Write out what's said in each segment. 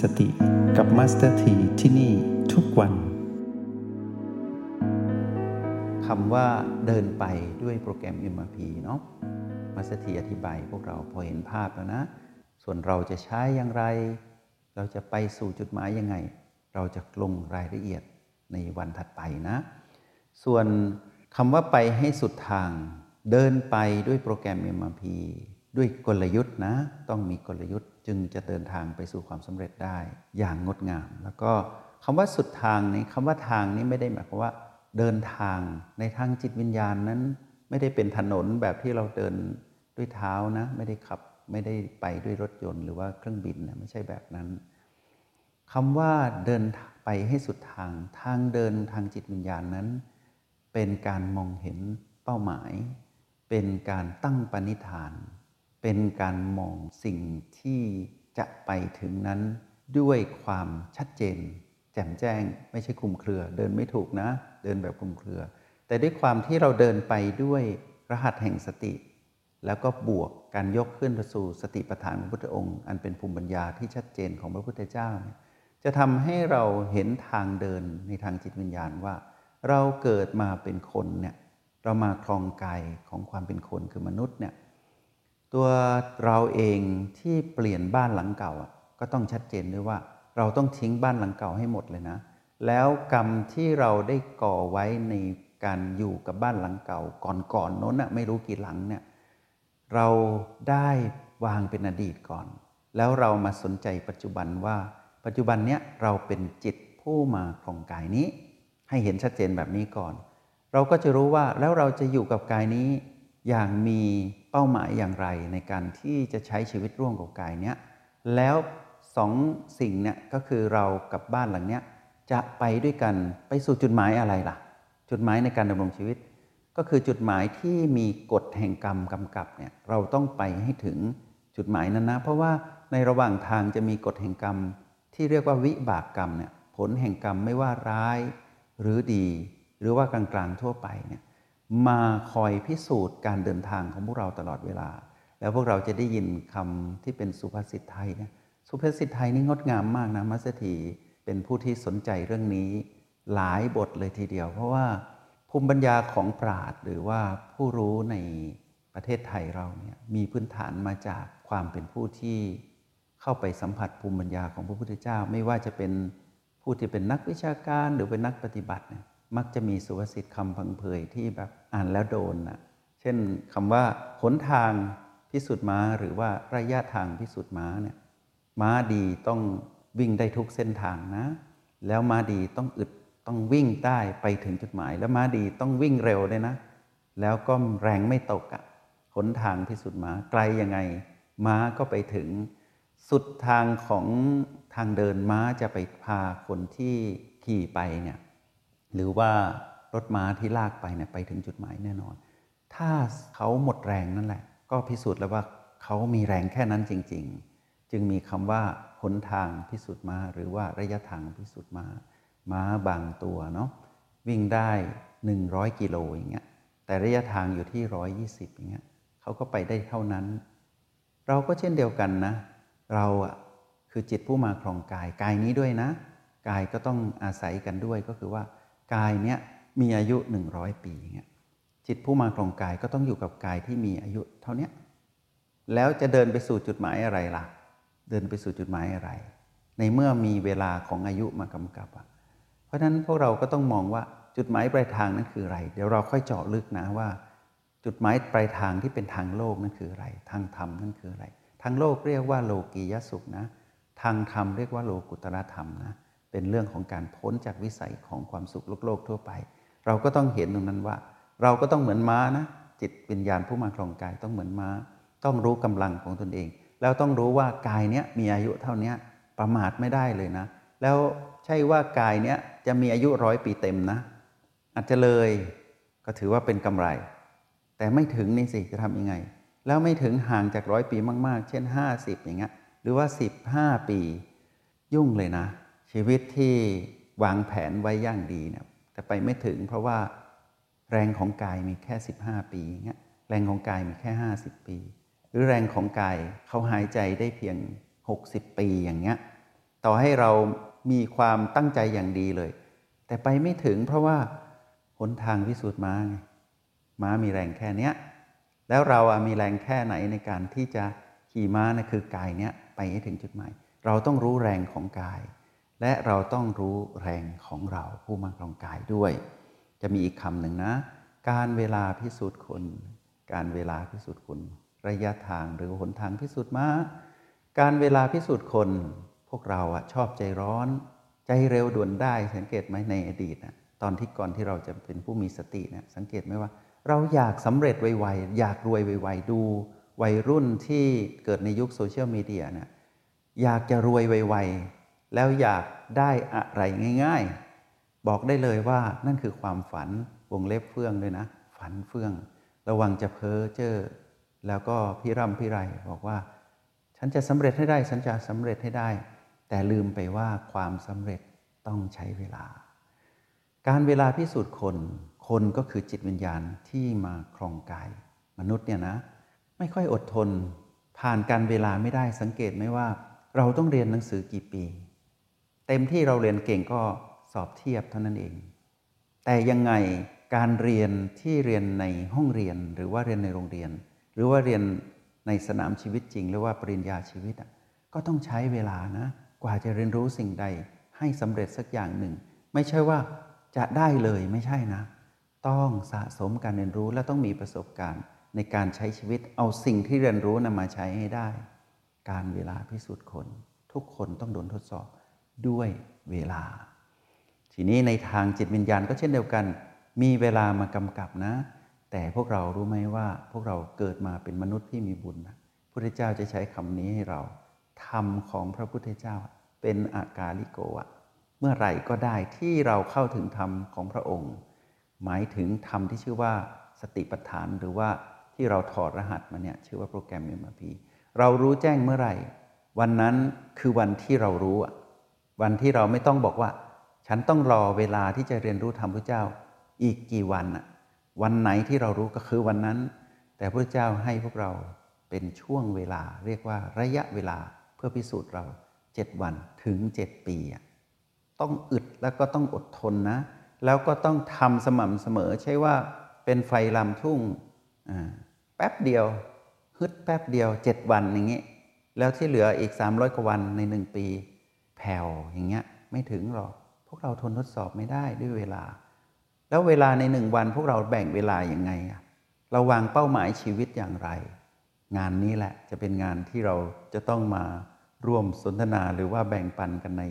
สติกับ Master T ที่นี่ทุกวันคำว่าเดินไปด้วยโปรแกรม MRP เนาะ Master T อธิบายพวกเราพอเห็นภาพแล้วนะ ส่วนเราจะใช้อย่างไร เราจะไปสู่จุดหมายยังไง เราจะลงรายละเอียดในวันถัดไปนะ ส่วนคำว่าไปให้สุดทาง เดินไปด้วยโปรแกรม MRP ด้วยกลยุทธ์นะ ต้องมีกลยุทธ์ จึงจะเดินทางไปสู่ความสำเร็จได้อย่างงดงาม แล้วก็คำว่าสุดทางนี้คำว่าทางนี้ไม่ได้หมายความว่า เดินทางในทางจิตวิญญาณนั้น ไม่ได้เป็นถนนแบบที่เราเดินด้วยเท้านะ ไม่ได้ขับไม่ได้ไปด้วยรถยนต์หรือว่าเครื่องบินนะไม่ใช่แบบนั้นคำว่าเดินไปให้สุดทางทางเดินทางจิตวิญญาณนั้น เป็นการมองเห็นเป้าหมาย เป็นการตั้งปณิธาน เป็นการมองสิ่งที่จะไปถึงนั้นด้วยความชัดเจน แจ่มแจ้งไม่ใช่คลุมเครือ เดินไม่ถูกนะ เดินแบบคลุมเครือ แต่ด้วยความที่เราเดินไปด้วยรหัสแห่งสติ แล้วก็บวกการยกขึ้นสู่สติปัฏฐานของพระพุทธองค์ อันเป็นภูมิปัญญาที่ชัดเจนของพระพุทธเจ้า จะทำให้เราเห็นทางเดินในทางจิตวิญญาณว่า เราเกิดมาเป็นคนเนี่ยเรามาครองกายของความเป็นคนคือมนุษย์เนี่ย ตัวเราเองที่เปลี่ยนบ้านหลังเก่าก็ต้องชัดเจนด้วยว่า เราต้องทิ้งบ้านหลังเก่าให้หมดเลยนะ แล้วกรรมที่เราได้ก่อไว้ในการอยู่กับบ้านหลังเก่า ก่อนๆนน้นนะไม่รู้กี่หลังเนี่ยเราได้วางเป็นอดีตก่อน แล้วเรามาสนใจปัจจุบันว่า ปัจจุบันเนี้ยเราเป็นจิตผู้มาครองกายนี้ ให้เห็นชัดเจนแบบนี้ก่อน เราก็จะรู้ว่าแล้วเราจะอยู่กับกายนี้อย่างมี เป้าหมายอย่างไรในการที่จะใช้ชีวิตร่วมกับกายเนี้ยแล้วสองสิ่งเนี่ยก็คือเรากับบ้านหลังเนี้ยจะไปด้วยกันไปสู่จุดหมายอะไรล่ะ จุดหมายในการดำรงชีวิต ก็คือจุดหมายที่มีกฎแห่งกรรมกำกับเนี่ยเราต้องไปให้ถึงจุดหมายนั้นนะ เพราะว่าในระหว่างทางจะมีกฎแห่งกรรม ที่เรียกว่าวิบากกรรมเนี่ยผลแห่งกรรมไม่ว่าร้ายหรือดี หรือว่ากลางๆทั่วไปเนี่ย มาคอยพิสูจน์การเดินทางของพวกเราตลอดเวลา แล้วพวกเราจะได้ยินคำที่เป็นสุภาษิตไทยเนี่ยสุภาษิตไทยนี่งดงามมากนะมัสถีเป็นผู้ที่สนใจเรื่องนี้หลายบทเลยทีเดียว เพราะว่าภูมิปัญญาของปราดหรือว่าผู้รู้ในประเทศไทยเราเนี่ยมีพื้นฐานมาจากความเป็นผู้ที่เข้าไปสัมผัสภูมิปัญญาของพระพุทธเจ้า ไม่ว่าจะเป็นผู้ที่เป็นนักวิชาการหรือเป็นนักปฏิบัติเนี่ย มักจะมีสุภาษิตคำพังเพยที่แบบอ่านแล้วโดนนะเช่นคำว่าหนทางพิสูจน์ม้าหรือว่าระยะทางพิสูจน์ม้าเนี่ยม้าดีต้องวิ่งได้ทุกเส้นทางนะ แล้วม้าดีต้องอึดต้องวิ่งได้ไปถึงจุดหมาย แล้วม้าดีต้องวิ่งเร็วด้วยนะ แล้วก็แรงไม่ตกอะ่ะหนทางพิสูจน์ม้าไกลยังไง ม้าก็ไปถึง สุดทางของทางเดินม้าจะไปพาคนที่ขี่ไปเนี่ย หรือว่ารถม้าที่ลากไปเนี่ยไปถึงจุดหมายแน่นอน ถ้าเขาหมดแรงนั่นแหละ ก็พิสูจน์แล้วว่าเขามีแรงแค่นั้นจริง ๆ จึงมีคำว่าหนทางพิสูจน์ม้าหรือว่าระยะทางพิสูจน์ม้าม้าบางตัวเนาะวิ่งได้ 100 กิโลอย่างเงี้ยแต่ระยะทางอยู่ที่ 120 อย่างเงี้ยเขาก็ไปได้เท่านั้น เราก็เช่นเดียวกันนะ เราอะคือจิตผู้มาครองกายกายนี้ด้วยนะ กายก็ต้องอาศัยกันด้วยก็คือว่า กายเนี้ยมีอายุ 100 ปีเงี้ยจิตผู้มาครองกายก็ต้องอยู่กับกายที่มีอายุเท่านี้แล้วจะเดินไปสู่จุดหมายอะไรล่ะ เดินไปสู่จุดหมายอะไร ในเมื่อมีเวลาของอายุมากำกับอะเพราะฉะนั้นพวกเราก็ต้องมองว่าจุดหมายปลายทางนั้นคืออะไร เดี๋ยวเราค่อยเจาะลึกนะว่า จุดหมายปลายทางที่เป็นทางโลกนั่นคืออะไร ทางธรรมนั่นคืออะไร ทางโลกเรียกว่าโลกียสุขนะ ทางธรรมเรียกว่าโลกุตระธรรมนะ เป็นเรื่องของการพ้นจากวิสัยของความสุขโลกโลกทั่วไป เราก็ต้องเห็นตรงนั้นว่า เราก็ต้องเหมือนม้านะ จิตวิญญาณผู้มาครองกายต้องเหมือนม้า ต้องรู้กำลังของตนเอง แล้วต้องรู้ว่ากายเนี้ยมีอายุเท่านี้ประมาทไม่ได้เลยนะ แล้วใช่ว่ากายเนี้ยจะมีอายุร้อยปีเต็มนะ อาจจะเลยก็ถือว่าเป็นกำไร แต่ไม่ถึงนี่สิจะทำยังไง แล้วไม่ถึงห่างจากร้อยปีมาก ๆ เช่น 50 อย่างเงี้ยหรือว่า 15 ปี ยุ่งเลยนะ ชีวิตที่วางแผนไว้อย่างดีเนี่ยแต่ไปไม่ถึงเพราะว่าแรงของกายมีแค่ 15 ปีเงี้ยแรงของกายมีแค่ 50 ปี หรือแรงของกายเขาหายใจได้เพียง 60 ปีอย่างเงี้ยต่อให้เรามีความตั้งใจอย่างดีเลย แต่ไปไม่ถึงเพราะว่าหนทางพิสูจน์ม้าไงม้ามีแรงแค่เนี้ยแล้วเราอะมีแรงแค่ไหนในการที่จะขี่ม้านะคือกายเนี้ยไปให้ถึงจุดหมาย เราต้องรู้แรงของกาย และเราต้องรู้แรงของเราผู้มาครองกายด้วย จะมีอีกคำหนึ่งนะ การเวลาพิสูจน์คนการเวลาพิสูจน์คุณระยะทางหรือหนทางพิสูจน์มาการเวลาพิสูจน์คน พวกเราอะชอบใจร้อน ใจเร็วด่วนได้สังเกตไหมในอดีตนะตอนที่ก่อนที่เราจะเป็นผู้มีสติเนะสังเกตไหมว่า เราอยากสำเร็จไวๆอยากรวยไวๆดู วัยรุ่นที่เกิดในยุคโซเชียลมีเดียนะอยากจะรวยไวๆ แล้วอยากได้อะไรง่าย ๆ บอกได้เลยว่านั่นคือความฝันวงเล็บเฟื่องเลยนะ ฝันเฟื่อง ระวังจะเพ้อเจ้อแล้วก็พิร่ำพิไรบอกว่า ฉันจะสำเร็จให้ได้ฉันจะสำเร็จให้ได้ แต่ลืมไปว่าความสำเร็จต้องใช้เวลา การเวลาพิสูจน์คน คนก็คือจิตวิญญาณที่มาครองกายมนุษย์เนี่ยนะ ไม่ค่อยอดทน ผ่านการเวลาไม่ได้สังเกตไหมว่า เราต้องเรียนหนังสือกี่ปี เต็มที่เราเรียนเก่งก็สอบเทียบเท่านั้นเอง แต่ยังไงการเรียนที่เรียนในห้องเรียนหรือว่าเรียนในโรงเรียน หรือว่าเรียนในสนามชีวิตจริง หรือว่าปริญญาชีวิตก็ต้องใช้เวลานะกว่าจะเรียนรู้สิ่งใดให้สำเร็จสักอย่างหนึ่ง ไม่ใช่ว่าจะได้เลยไม่ใช่นะ ต้องสะสมการเรียนรู้และต้องมีประสบการณ์ ในการใช้ชีวิตเอาสิ่งที่เรียนรู้นำมาใช้ให้ได้ การเวลาพิสูจน์คน ทุกคนต้องโดนทดสอบ ด้วยเวลา ทีนี้ในทางจิตวิญญาณก็เช่นเดียวกัน มีเวลามากำกับนะ แต่พวกเรารู้ไหมว่าพวกเราเกิดมาเป็นมนุษย์ที่มีบุญนะพุทธเจ้าจะใช้คำนี้ให้เราธรรมของพระพุทธเจ้าเป็นอากาลิโกะเมื่อไหร่ก็ได้ที่เราเข้าถึงธรรมของพระองค์ หมายถึงธรรมที่ชื่อว่าสติปัฏฐานหรือว่าที่เราถอดรหัสมาเนี่ยชื่อว่าโปรแกรม MRP เรารู้แจ้งเมื่อไหร่ วันนั้นคือวันที่เรารู้อะ วันที่เราไม่ต้องบอกว่า ฉันต้องรอเวลาที่จะเรียนรู้ธรรมพระเจ้าอีกกี่วันอะวันไหนที่เรารู้ก็คือวันนั้น แต่พระเจ้าให้พวกเราเป็นช่วงเวลา เรียกว่าระยะเวลาเพื่อพิสูจน์เราเจ็ดวันถึงเจ็ดปีต้องอึดแล้วก็ต้องอดทนนะ แล้วก็ต้องทำสม่ำเสมอ ใช่ว่าเป็นไฟลำทุ่งแป๊บเดียวฮึดแป๊บเดียวเจ็ดวันอย่างเงี้ยแล้วที่เหลืออีกสามร้อยกว่าวันในหนึ่งปี ผ่วอย่างเงี้ยไม่ถึงหรอก พวกเราทนทดสอบไม่ได้ด้วยเวลา แล้วเวลาในหนึ่งวันพวกเราแบ่งเวลาอย่างไงอะเราวางเป้าหมายชีวิตอย่างไร งานนี้แหละจะเป็นงานที่เราจะต้องมาร่วมสนทนาหรือว่าแบ่งปันกันใน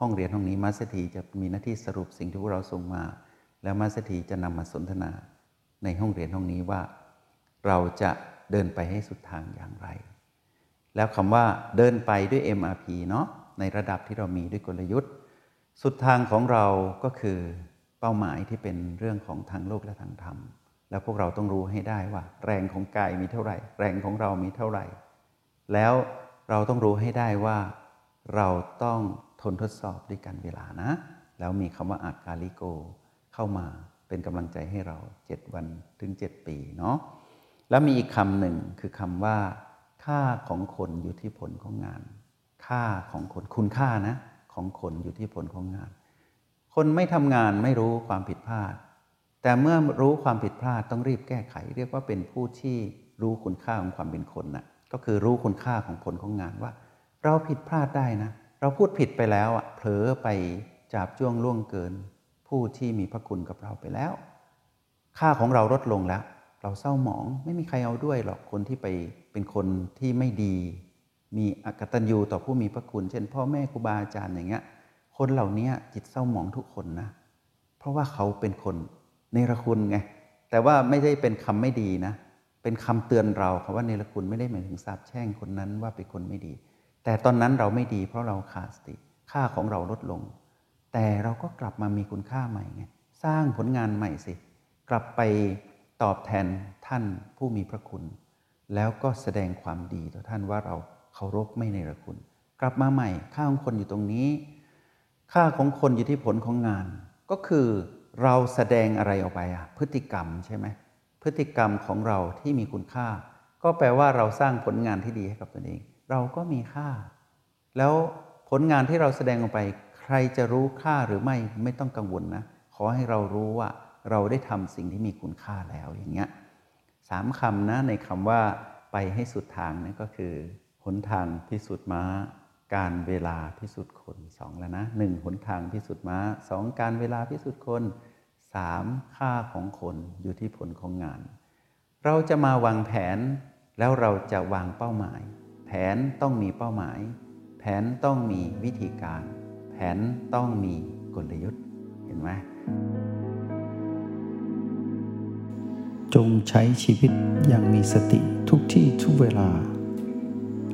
ห้องเรียนห้องนี้มาสถีจะมีหน้าที่สรุปสิ่งที่พวกเราส่งมา แล้วมาสถีจะนำมาสนทนาในห้องเรียนห้องนี้ว่า เราจะเดินไปให้สุดทางอย่างไร แล้วคำว่าเดินไปด้วย MRP เนาะ ในระดับที่เรามีด้วยกลยุทธ์ สุดทางของเราก็คือเป้าหมายที่เป็นเรื่องของทางโลกและทางธรรม แล้วพวกเราต้องรู้ให้ได้ว่า แรงของกายมีเท่าไหร่ แรงของเรามีเท่าไหร่ แล้วเราต้องรู้ให้ได้ว่า เราต้องทนทดสอบด้วยกันเวลานะ แล้วมีคำว่าอากาลิโก เข้ามาเป็นกำลังใจให้เราเจ็ดวันถึงเจ็ดปีเนาะแล้วมีอีกคำหนึ่งคือคำว่า ค่าของคนอยู่ที่ผลของงาน ค่าของคนคุณค่านะของคนอยู่ที่ผลของงาน คนไม่ทำงานไม่รู้ความผิดพลาด แต่เมื่อรู้ความผิดพลาดต้องรีบแก้ไข เรียกว่าเป็นผู้ที่รู้คุณค่าของความเป็นคนนะ่ะก็คือรู้คุณค่าของผลของงานว่า เราผิดพลาดได้นะ เราพูดผิดไปแล้วอะเผลอไปจับจ้วงล่วงเกิน ผู้ที่มีพระคุณกับเราไปแล้ว ค่าของเราลดลงแล้ว เราเศร้าหมองไม่มีใครเอาด้วยหรอกคนที่ไปเป็นคนที่ไม่ดี มีอกตัญญูต่อผู้มีพระคุณ เช่น พ่อแม่ครูบาอาจารย์อย่างเงี้ย คนเหล่านี้จิตเศร้าหมองทุกคนนะ เพราะว่าเขาเป็นคนเนรคุณไง แต่ว่าไม่ได้เป็นคำไม่ดีนะ เป็นคำเตือนเราคำว่าเนรคุณไม่ได้หมายถึงสาบแช่งคนนั้นว่าเป็นคนไม่ดี แต่ตอนนั้นเราไม่ดีเพราะเราขาดสติ ค่าของเราลดลง แต่เราก็กลับมามีคุณค่าใหม่ไง สร้างผลงานใหม่สิ กลับไปตอบแทนท่านผู้มีพระคุณ แล้วก็แสดงความดีต่อท่านว่าเรา เคารพไม่ในระคุณ กลับมาใหม่ ค่าของคนอยู่ตรงนี้ ค่าของคนอยู่ที่ผลของงาน ก็คือเราแสดงอะไรออกไปอะพฤติกรรมใช่ไหมพฤติกรรมของเราที่มีคุณค่า ก็แปลว่าเราสร้างผลงานที่ดีให้กับตนเอง เราก็มีค่า แล้วผลงานที่เราแสดงออกไป ใครจะรู้ค่าหรือไม่ไม่ต้องกังวลนะ ขอให้เรารู้ว่าเราได้ทำสิ่งที่มีคุณค่าแล้วอย่างเงี้ยสามคำนะในคำว่าไปให้สุดทางนี่ก็คือ หนทางพิสูจน์ม้า การเวลาพิสูจน์คนสองแล้วนะหนึ่งหนทางพิสูจน์ม้าสองการเวลาพิสูจน์คนสามค่าของคนอยู่ที่ผลของงาน เราจะมาวางแผนแล้วเราจะวางเป้าหมาย แผนต้องมีเป้าหมาย แผนต้องมีวิธีการ แผนต้องมีกลยุทธ์เห็นไหมจงใช้ชีวิตอย่างมีสติทุกที่ทุกเวลา